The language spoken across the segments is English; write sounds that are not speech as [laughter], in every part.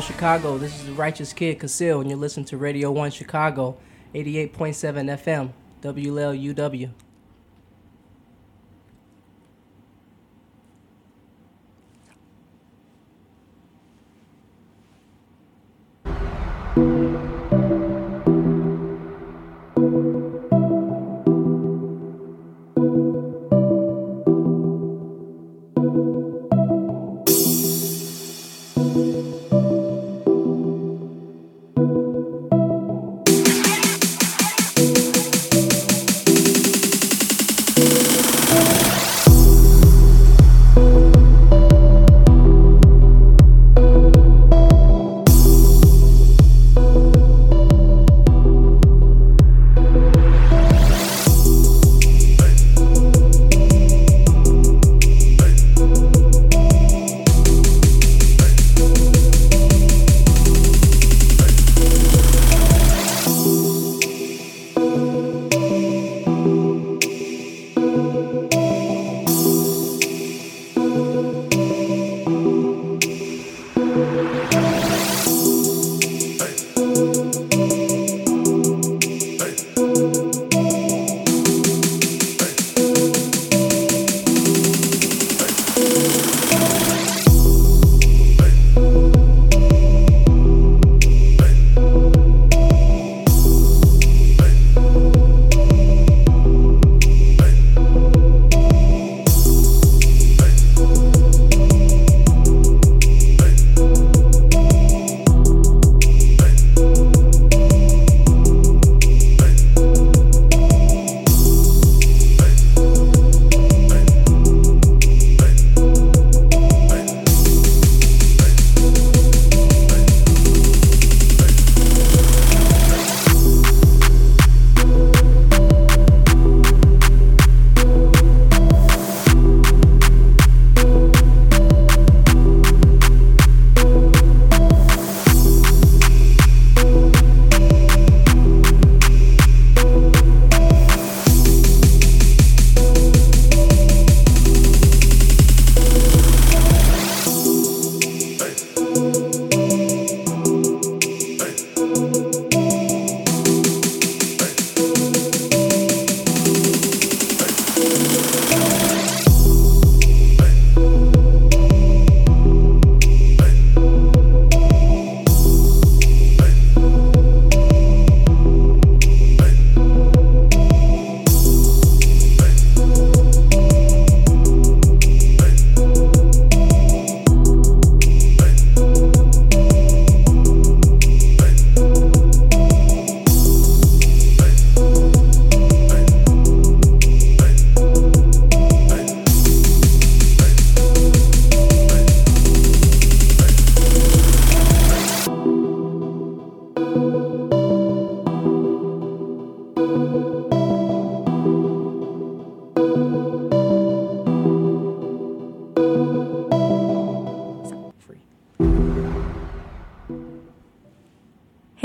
Chicago, this is the Righteous Kid Kaseal, and you're listening to Radio 1 Chicago, 88.7 FM, WLUW.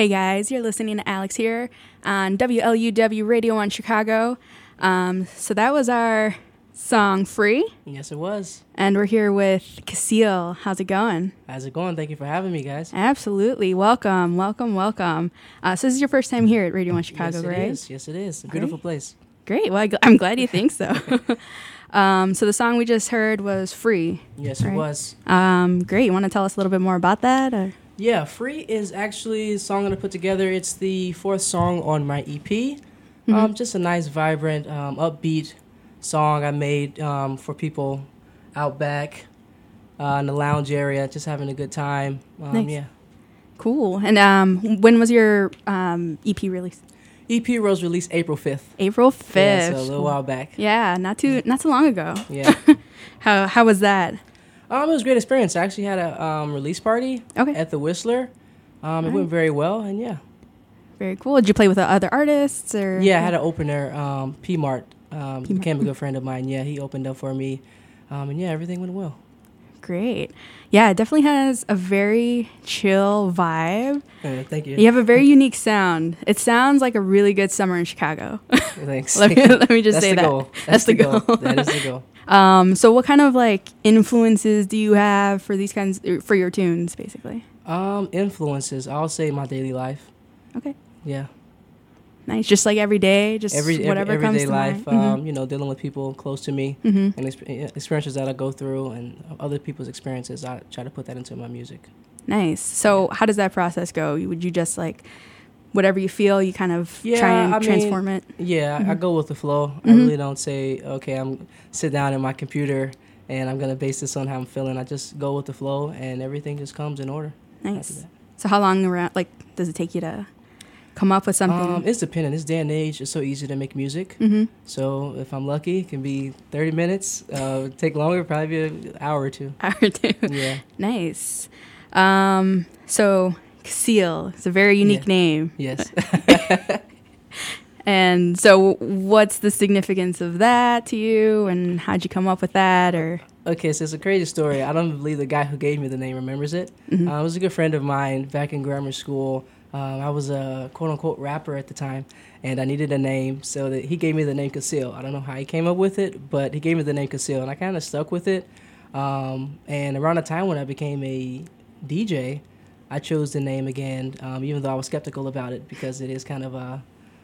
Hey guys, you're listening to Alex here on WLUW Radio on Chicago. Um, so that was our song Free. Yes, it was. And we're here with Kaseal. How's it going? How's it going? Thank you for having me, guys. Absolutely. Welcome, welcome, welcome. Uh, so this is your first time here at Radio 1 Chicago, yes, it right? is. Yes, it is. A beautiful place. Great. Well, I gl- I'm glad you think so. [laughs] um, so the song we just heard was Free. Yes, it was. Um, great. You want to tell us a little bit more about that? Or? Yeah, Free is actually a song that I put together. It's the fourth song on my EP. Mm-hmm. Um, just a nice, vibrant, um, upbeat song I made um, for people out back uh, in the lounge area, just having a good time. Um, Nice. Yeah. Cool. And um, when was your um, EP released? EP was released April 5th. April 5th. Yeah, so a little while back. Yeah, not too not too long ago. Yeah. [laughs] How how was that? Um, it was a great experience. I actually had a um, release party Okay. at the Whistler. Um, it Alright. went very well, and yeah. Very cool. Did you play with the other artists or? Yeah, I had an opener, um, P Mart, um, P-Mart. became a good [laughs] friend of mine. Yeah, he opened up for me, um, and yeah, everything went well. Great. Yeah, it definitely has a very chill vibe. Uh, thank you. You have a very unique sound. It sounds like a really good summer in Chicago. Thanks. [laughs] let me let me just That's say the that. goal. That's the goal. that is the goal. [laughs] Um, so what kind of like influences do you have for these kinds er, for your tunes, basically? Um, influences. I'll say my daily life. Okay. Yeah. Nice. Just like every day, just Every every- whatever comes everyday to life. mind. Um, you know, dealing with people close to me hmm and exp- experiences that I go through and other people's experiences. I try to put that into my music. Nice. So how does that process go? Would you just like whatever you feel, you kind of try and I mean, transform it? Yeah, I- I go with the flow. I Mhm. really don't say, okay, I'm sit down in my computer and I'm gonna base this on how I'm feeling. I just go with the flow and everything just comes in order. Nice. So how long around like does it take you to come up with something? Um, it's dependent. This day and age, it's so easy to make music. hmm So if I'm lucky, it can be 30 minutes. Uh, take longer, probably an hour or two. [laughs] Hour or two. Yeah. Nice. Um, so Seal, it's a very unique Yeah. name. Yes. [laughs] [laughs] And so what's the significance of that to you and how'd you come up with that or okay, so it's a crazy story. I don't believe the guy who gave me the name remembers it. Mhm. Uh, it was a good friend of mine back in grammar school. Um, I was a quote unquote rapper at the time, and I needed a name, so that he gave me the name Kaseal. I don't know how he came up with it, but he gave me the name Kaseal, and I kind of stuck with it. Um, and around the time when I became a DJ, I chose the name again, um, even though I was skeptical about it because it is kind of uh,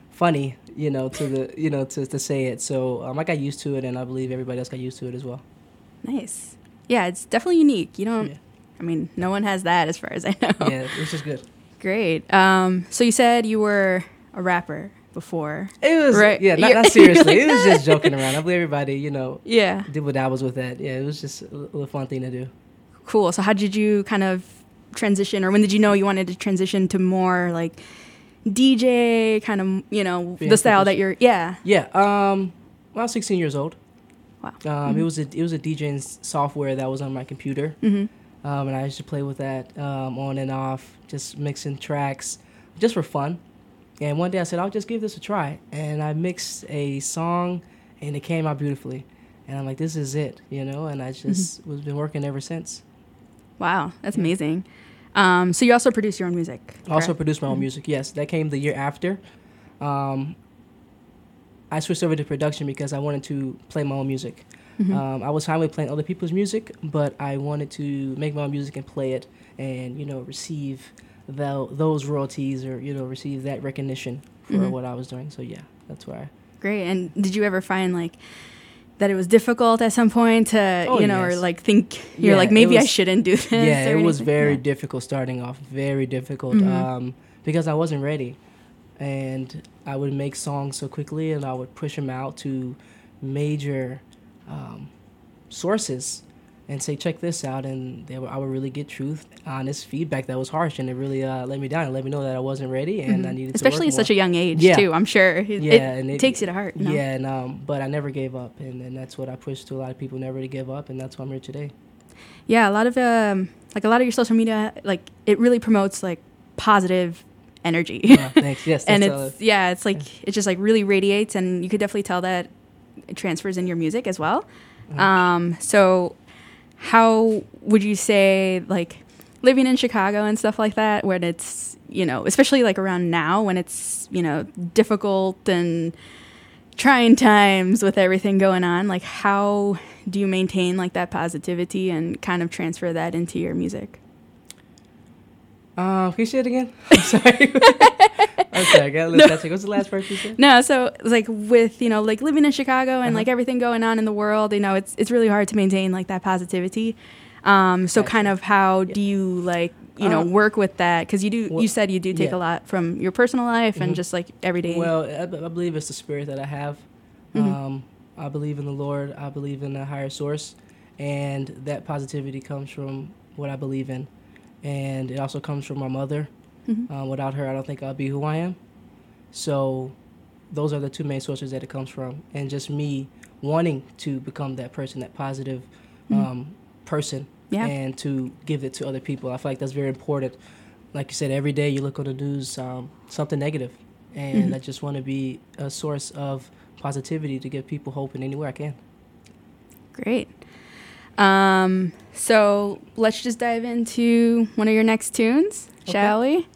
funny, you know, to the you know to, to say it. So um, I got used to it, and I believe everybody else got used to it as well. nice. Yeah, it's definitely unique. You don't Yeah. I mean, no one has that as far as I know. Yeah, which is good. Great. Um, so you said you were a rapper before. It was Right. yeah, not, not [laughs] seriously. you're it was just joking around. I believe everybody, you know, Yeah. did what I was with that. Yeah, it was just a little fun thing to do. Cool. So how did you kind of transition or when did you know you wanted to transition to more like DJ kind of, you know, Being the style that you're Yeah. Yeah, um, when I was 16 years old, Wow. um, Mhm. it was a it was a DJing software that was on my computer, Mhm. Um, and I used to play with that um, on and off, just mixing tracks, just for fun. And one day I said I'll just give this a try, and I mixed a song, and it came out beautifully. And I'm like, this is it, you know. And I just was been working ever since. Wow, that's Yeah. amazing. Um, so you also produce your own music. I also produce my own Mhm. music. Yes, that came the year after. Um, I switched over to production because I wanted to play my own music. Mhm. Um, I was fine with playing other people's music, but I wanted to make my own music and play it, and you know, receive tho- those royalties or you know, receive that recognition for Mhm. what I was doing. So yeah, that's why. Great. And did you ever find like that it was difficult at some point to, Oh, you know, or like think you're Yeah, like maybe I shouldn't do this? yeah, it was very Yeah. difficult starting off. Very difficult Mhm. um, because I wasn't ready, and I would make songs so quickly, and I would push them out to major um, sources and say, "Check this out," and they I would really get truth, honest feedback that was harsh, and it really uh, let me down and let me know that I wasn't ready and I Mhm. needed especially at work such a young age Yeah. too. I'm sure it, Yeah, it and it- takes you to heart. No? Yeah, and um, but I never gave up, and, and that's what I push to a lot of people: never to give up, and that's why I'm here today. Yeah, a lot of um, like a lot of your social media, like it really promotes like positive energy. Uh, thanks. Yes, [laughs] and it's yeah, it's like it just like really radiates, and you could definitely tell that transfers in your music as well. Um, so how would you say like living in Chicago and stuff like that, when it's you know, especially like around now when it's you know difficult and trying times with everything going on, like how do you maintain like that positivity and kind of transfer that into your music? Uh, can you say it again? [laughs] I'm sorry. Sorry. I got a little touchy. What's the last part you said? No, so like with you know like living in Chicago and Uh-huh. like everything going on in the world, you know it's it's really hard to maintain like that positivity. Um, so Gotcha. kind of how Yeah. do you like you know Uh, work with that? Because you do well, you said you do take yeah. a lot from your personal life and Mhm. just like everyday. Well, I, I believe it's the spirit that I have. Mhm. Um, I believe in the Lord. I believe in a higher source, and that positivity comes from what I believe in, and it also comes from my mother. Mhm. Um, without her, I don't think I'd be who I am. So, those are the two main sources that it comes from, and just me wanting to become that person, that positive Mhm. um, person, yeah, and to give it to other people. I feel like that's very important. Like you said, every day you look on the news, um, something negative, and Mhm. I just want to be a source of positivity to give people hope in any way I can. great. Um, so let's just dive into one of your next tunes, Okay. shall we?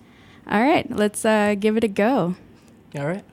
All right, let's uh, give it a go. All right.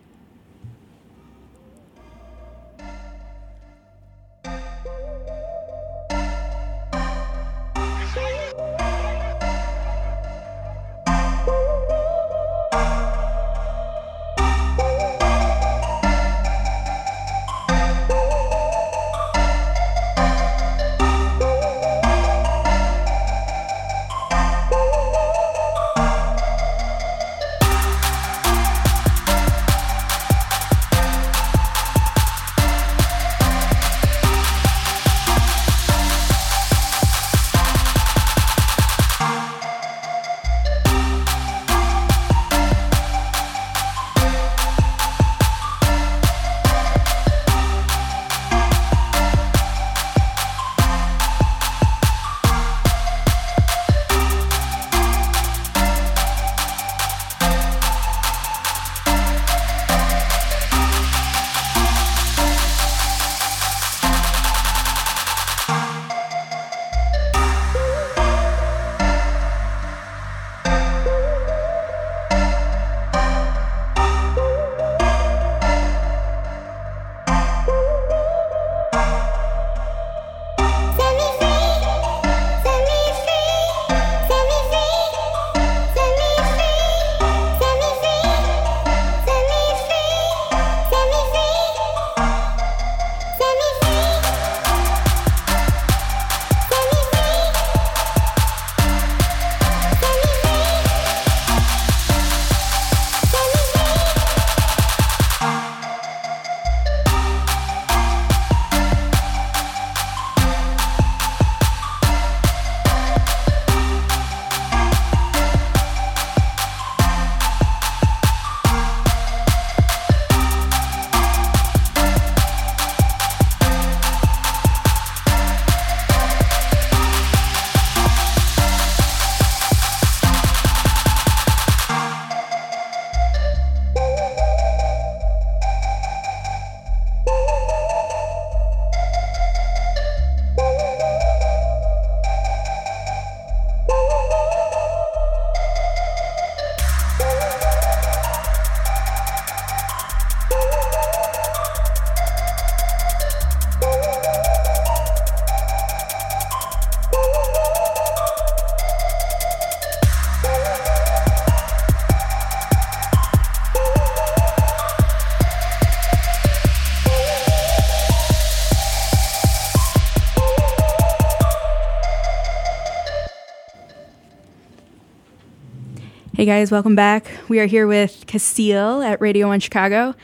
Hey guys, welcome back. We are here with Kaseal at Radio One Chicago,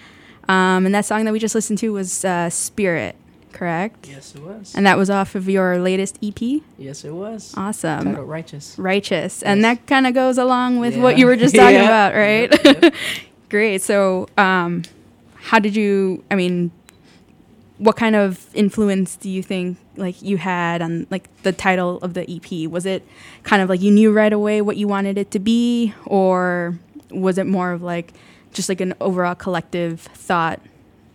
um, and that song that we just listened to was uh, "Spirit," correct? Yes, it was. And that was off of your latest EP. yes, it was. Awesome. Titled Righteous. righteous and Yes. that kind of goes along with what you were just talking [laughs] Yeah. about right yep. [laughs] great so um how did you i mean what kind of influence do you think like you had on like the title of the ep was it kind of like you knew right away what you wanted it to be or was it more of like just like an overall collective thought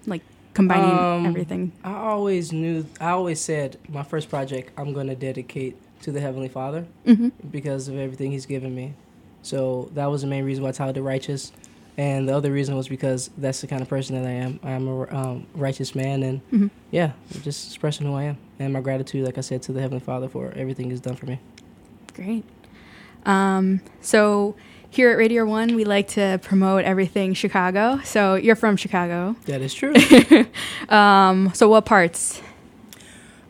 like combining Um, everything I always knew, I always said my first project I'm going to dedicate to the Heavenly Father hmm because of everything He's given me. So that was the main reason why I titled it Righteous. And the other reason was because that's the kind of person that I am. I'm a um, righteous man, and Mhm. yeah, just expressing who I am and my gratitude, like I said, to the Heavenly Father for everything He's done for me. Great. Um, so here at Radio One, we like to promote everything Chicago. So you're from Chicago. That is true. [laughs] Um, so what parts?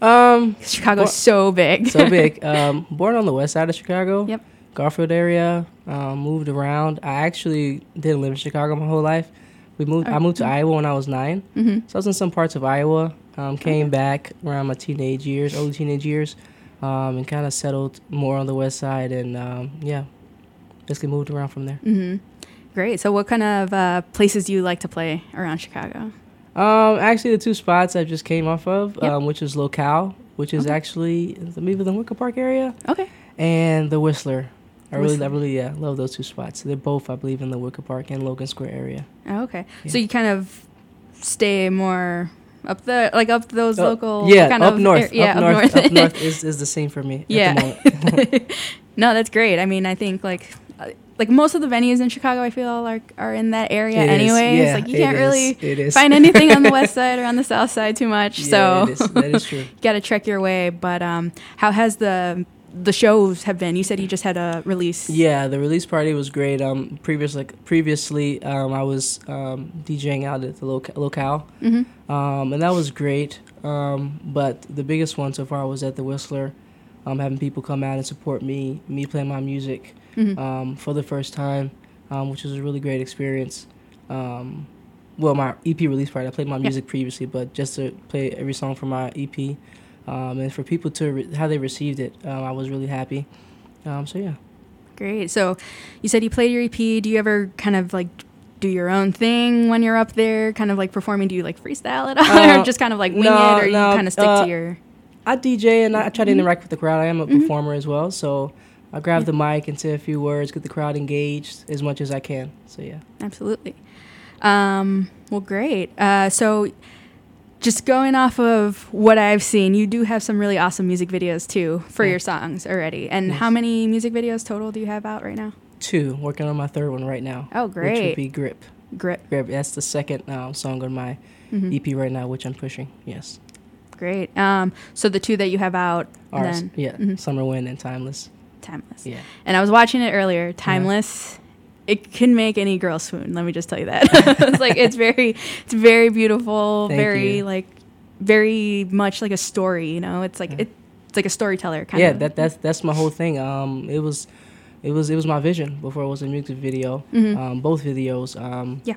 um, Chicago's Well- so big. so big. [laughs] Um, born on the west side of Chicago. Yep. Garfield area. Um, moved around. I actually didn't live in Chicago my whole life. We moved. I moved to Iowa when I was nine. hmm So I was in some parts of Iowa. Um, came back around my teenage years, early teenage years, um, and kind of settled more on the west side. And um, yeah, basically moved around from there. hmm Great. So what kind of uh, places do you like to play around Chicago? Um, actually, the two spots I just came off of, Yep. um, which is Locale, which is Okay. actually maybe the Wicker Park area, Okay. and the Whistler. I really, I really, yeah, love those two spots. They're both, I believe, in the Wicker Park and Logan Square area. Oh, okay. Yeah. So you kind of stay more up the like up those Oh, local yeah, kind up of north. yeah, up north. up north [laughs] is, is the same for me. Yeah. At the moment. [laughs] [laughs] no, that's great. I mean, I think like uh, like most of the venues in Chicago, I feel are are in that area anyway. It is, anyways. yeah, like you can't is, really find anything on the west side or on the south side too much. Yeah, so it is. that is true. got to trek your way. But um, how has the the shows have been? You said you just had a release. Yeah, the release party was great. Um, previous like previously, um, I was um, DJing out at the loca- locale, hmm um, and that was great. Um, but the biggest one so far was at the Whistler, um, having people come out and support me, me playing my music hmm um, for the first time, um, which was a really great experience. Um, well, my EP release party, I played my Yeah. music previously, but just to play every song from my EP, um, and for people to re- how they received it, um, I was really happy. Um, so yeah. Great. So you said you played your EP. Do you ever kind of like do your own thing when you're up there, kind of like performing? Do you like freestyle it all, [laughs] Uh, or just kind of like wing no, it, or no, you kind of stick uh, to your? I DJ and I, try to Mhm. interact with the crowd. I am a Mhm. performer as well, so I grab the mic and say a few words, get the crowd engaged as much as I can. So yeah. Absolutely. Um, well, great. Uh, so, just going off of what I've seen, you do have some really awesome music videos too for Yeah. your songs already. And Yes. how many music videos total do you have out right now? Two, working on my third one right now. Oh, great. Which would be Grip. Grip. Grip. That's the second um, song on my Mhm. EP right now, which I'm pushing. Yes. Great. Um, so the two that you have out, are yeah. Mhm. Summer Wind and Timeless. timeless. Yeah. And I was watching it earlier. Timeless. It can make any girl swoon. Let me just tell you that. [laughs] it's like it's very, it's very beautiful. Thank very you. like, very much like a story. You know, it's like Yeah. it, it's like a storyteller kind yeah, of. Yeah, that that's that's my whole thing. Um, it was, it was it was my vision before it was a music video. Mhm. Um, both videos. Um, Yeah.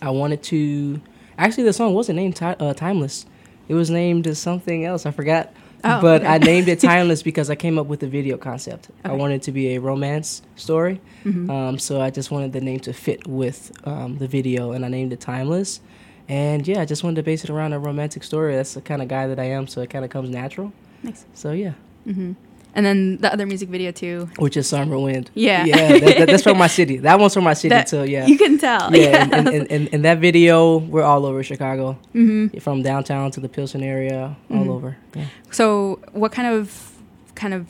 I wanted to. Actually, the song wasn't named ti- uh, Timeless. It was named something else. I forgot. Oh, but okay. I named it [laughs] Timeless because I came up with the video concept. I wanted it to be a romance story. Mhm. Um, so I just wanted the name to fit with um, the video, and I named it Timeless. And yeah, I just wanted to base it around a romantic story. That's the kind of guy that I am, so it kind of comes natural. Nice. So yeah, hmm And then the other music video too. which is Summer Wind. Yeah. yeah, that, that- [laughs] that's from my city. That one's from my city That- too. Yeah, You can tell. yeah. And, [laughs] and, and, and, and that video, we're all over Chicago, hmm from downtown to the Pilsen area, all Mhm. over. Yeah. So, what kind of kind of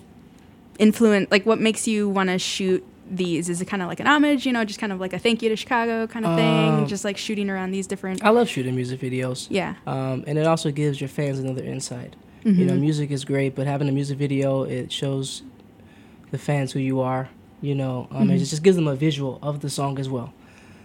influence? Like, what makes you want to shoot these? Is it kind of like an homage? You know, just kind of like a thank you to Chicago kind of thing. Um, Just like shooting around these different. I love shooting music videos. yeah. Um, and it also gives your fans another insight. You know, Mhm. music is great, but having a music video, it shows the fans who you are. You know, um, Mhm. it just gives them a visual of the song as well.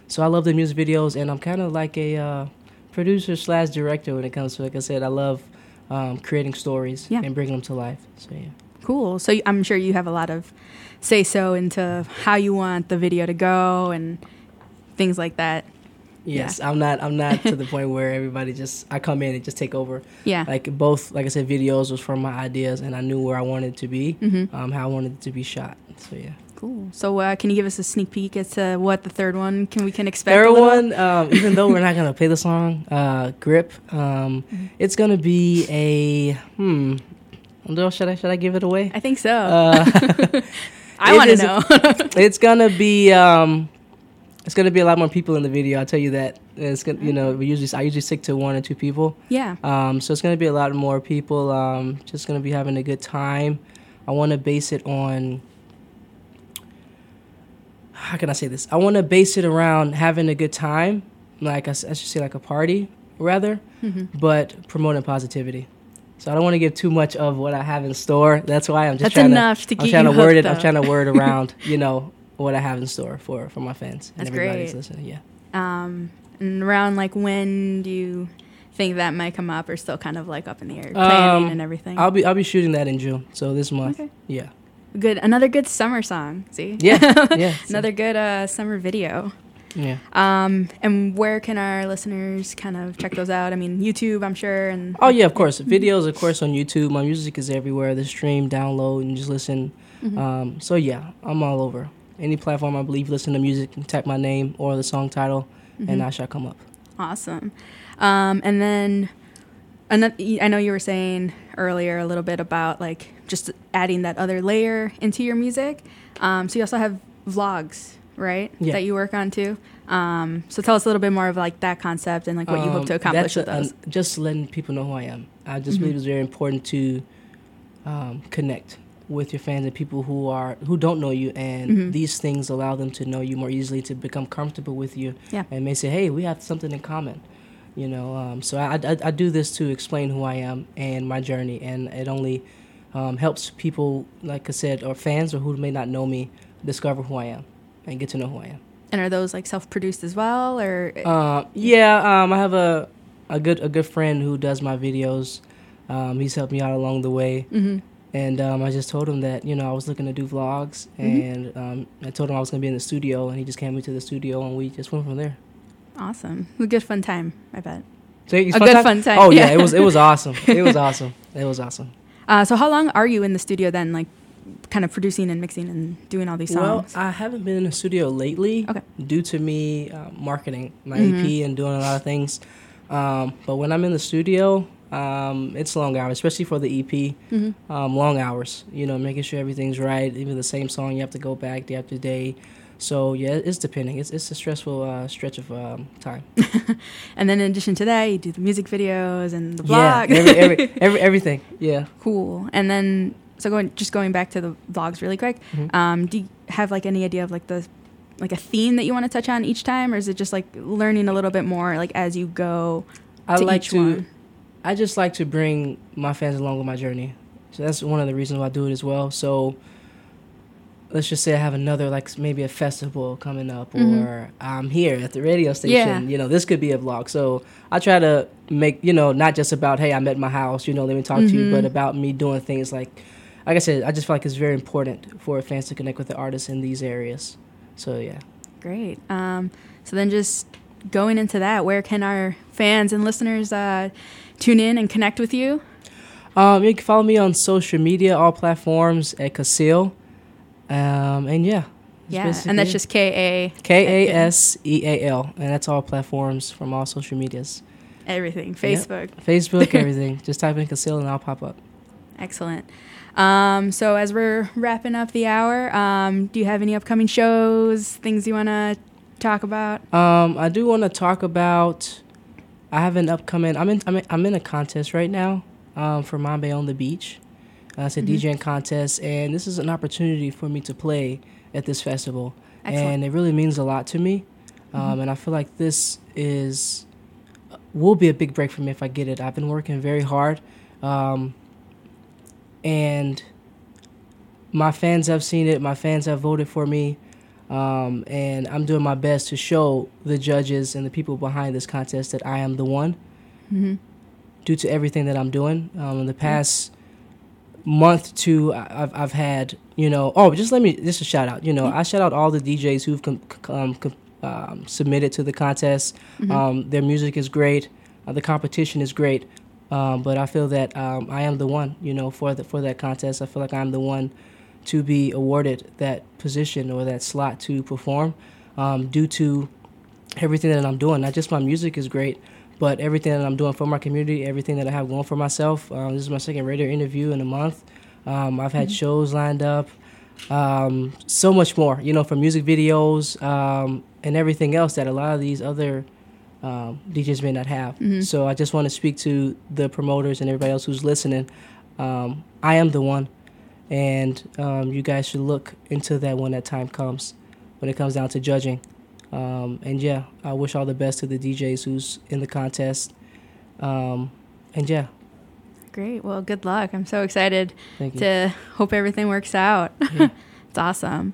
So I love the music videos, and I'm kind of like a uh, producer slash director when it comes to. Like I said, I love um, creating stories Yeah. and bringing them to life. So yeah. Cool. So I'm sure you have a lot of say so into how you want the video to go and things like that. Yes, I'm not. I'm not to the point where everybody just. I come in and just take over. Yeah. Like both, like I said, videos was from my ideas, and I knew where I wanted it to be, hmm um, how I wanted it to be shot. So yeah. Cool. So uh, can you give us a sneak peek as to what the third one can we can expect? Third one, um, [laughs] even though we're not gonna play the song uh, "Grip," um, Mm-hmm. it's gonna be a hmm. Should I should I give it away? I think so. Uh, [laughs] [laughs] I want to know. it's gonna be um, it's gonna be a lot more people in the video. I'll tell you that. It's gonna, you know, we usually I usually stick to one or two people. yeah. Um, so it's gonna be a lot more people. Um, just gonna be having a good time. I want to base it on. How can I say this? I want to base it around having a good time, like I should say, like a party rather, mm-hmm. but promoting positivity. So I don't want to give too much of what I have in store. That's why I'm just That's trying enough to to. I'm trying you to word it. I'm trying to word around, [laughs] you know, what I have in store for for my fans and That's everybody's great. listening. Yeah. Um, and around like when do you think that might come up, or still kind of like up in the air, planning Um, and everything? I'll be I'll be shooting that in June. So this month. Okay. Yeah. good, another good summer song. See, Yeah. [laughs] Yeah. another good uh, summer video. Yeah. Um, and where can our listeners kind of check those out? I mean, YouTube, I'm sure, and Oh yeah, of course. Videos, of course, on YouTube. My music is everywhere. The stream, download, and just listen. Mhm. Um, so yeah, I'm all over. Any platform I believe listen to music, and type my name or the song title, and Mhm. I shall come up. Awesome. Um, and then I know you were saying earlier a little bit about like just adding that other layer into your music. Um, so you also have vlogs right? Yeah. That you work on too. Um, so tell us a little bit more of like that concept and like what you hope to Um, accomplish with those. just letting people know who I am. I just Mhm. believe it's very important to um, connect with your fans and people who are who don't know you, and Mhm. these things allow them to know you more easily, to become comfortable with you, Yeah. and may say, "Hey, we have something in common." You know, um, so I, I, I do this to explain who I am and my journey, and it only um, helps people, like I said, or fans or who may not know me, discover who I am and get to know who I am. and are those like self-produced as well, or Uh, yeah, um, I have a a good a good friend who does my videos. Um, he's helped me out along the way, Mhm. And um, I just told him that you know I was looking to do vlogs, Mhm. and um, I told him I was gonna be in the studio, and he just came me to the studio, and we just went from there. awesome, a good fun time, I bet. So A good fun time, Oh yeah, yeah. it was it was [laughs] awesome. It was awesome. It was awesome. Uh, so how long are you in the studio then, like, kind of producing and mixing and doing all these songs? Well. I haven't been in the studio lately Okay. due to me uh, marketing my Mhm. EP and doing a lot of things. Um, but when I'm in the studio, um, it's long hours, especially for the EP. Mhm. Um, long hours, you know, making sure everything's right. Even the same song, you have to go back day after day. So yeah, it's depending. It's it's a stressful uh, stretch of um, time. [laughs] And then in addition to that, you do the music videos and the Yeah, vlog. every, every, [laughs] every, everything. Yeah. cool. And then so going just going back to the vlogs really quick. Mhm. Um, do you have like any idea of like the like a theme that you want to touch on each time, or is it just like learning a little bit more like as you go? I to like each to. one? I just like to bring my fans along with my journey. So that's one of the reasons why I do it as well. So let's just say I have another like maybe a festival coming up Mhm. or I'm here at the radio station. Yeah. You know, this could be a vlog. So I try to make, you know, not just about, hey, I'm at my house, you know, let me talk to you, but about me doing things like like I said, I just feel like it's very important for fans to connect with the artists in these areas. So yeah. Great. Um, so then just going into that, where can our fans and listeners uh, tune in and connect with you? Um, you can follow me on social media, all platforms at Kaseal. Um, and yeah. Yeah, and that's just K A K A S E A L, and that's all platforms from all social medias, everything. Facebook. Facebook, [laughs] everything. Just type in Kaseal and I'll pop up. Excellent. Um, so as we're wrapping up the hour, um, do you have any upcoming shows, things you want to talk about? Um, I do want to talk about. I have an upcoming. I'm in. I'm in, I'm in a contest right now. Um, for Mamby on the Beach. Uh, it's a Mhm. DJing contest, and this is an opportunity for me to play at this festival, Excellent. and it really means a lot to me. Um, Mhm. And I feel like this is will be a big break for me if I get it. I've been working very hard, um, and my fans have seen it. My fans have voted for me, um, and I'm doing my best to show the judges and the people behind this contest that I am the one. hmm Due to everything that I'm doing, um, in the past month to I- I've I've had you know oh just let me just a shout out you know I shout out all the DJs who've com- com- com- um, submitted to the contest. Mhm. Um, their music is great. Uh, the competition is great. Um, but I feel that um, I am the one, you know, for the, for that contest. I feel like I'm the one to be awarded that position or that slot to perform um, due to everything that I'm doing. Not just my music is great, but everything that I'm doing for my community, everything that I have going for myself. Um, this is my second radio interview in a month. Um, I've had shows lined up, um, so much more, you know, for music videos um, and everything else that a lot of these other um, DJs may not have. Mhm. So I just want to speak to the promoters and everybody else who's listening. Um, I am the one, and um, you guys should look into that when that time comes, when it comes down to judging. Um, and yeah, I wish all the best to the DJs who's in the contest. Um, and yeah, Great. Well, good luck. I'm so excited to hope everything works out. Yeah. [laughs] it's awesome.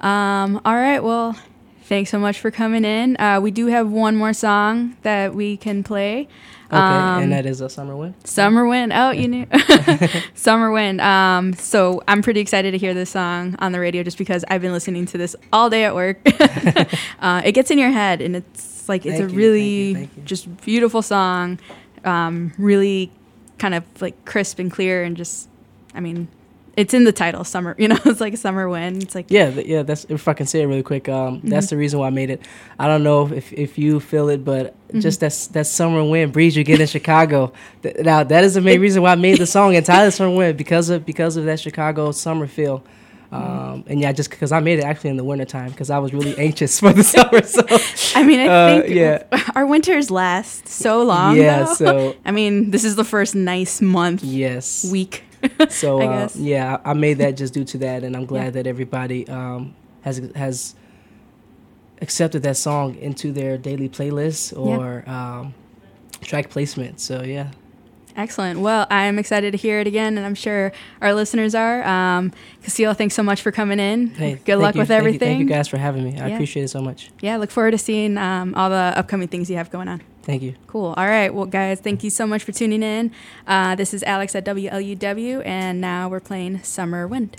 Um, all right. Well, thanks so much for coming in. Uh, we do have one more song that we can play. Okay, Um, and that is a summer wind. Summer Wind. Oh, you knew. [laughs] [laughs] Summer Wind. Um, so I'm pretty excited to hear this song on the radio just because I've been listening to this all day at work. [laughs] uh, it gets in your head and it's like, it's Thank a you, really thank you, thank you. just beautiful song. Um, really kind of like crisp and clear and just, I mean, it's in the title, summer. You know, [laughs] it's like summer wind. It's like Yeah, yeah. That's if I can say it really quick. Um, that's the reason why I made it. I don't know if if you feel it, but just that that summer wind breeze you get in Chicago. [laughs] Th- now that is the main reason why I made the song entitled "Summer Wind" because of because of that Chicago summer feel. Um, and yeah, just because I made it actually in the wintertime because I was really anxious for the [laughs] summer. So I mean, I Uh, think yeah. our winters last so long. Yeah, though. so- I mean, this is the first nice month yes, week. [laughs] So I uh, yeah, I made that just due to that, and I'm glad Yeah. that everybody um, has has accepted that song into their daily playlist or um, track placement. So yeah, Excellent. Well, I'm excited to hear it again, and I'm sure our listeners are. Um, thanks so much for coming in. hey, Good luck you- with thank you- everything. Thank you, guys for having me. I Yeah. appreciate it so much. Yeah, look forward to seeing um, all the upcoming things you have going on. Thank you. Cool. All right. Well, guys, thank you so much for tuning in. Uh, this is Alex at WLUW, and now we're playing Summer Wind.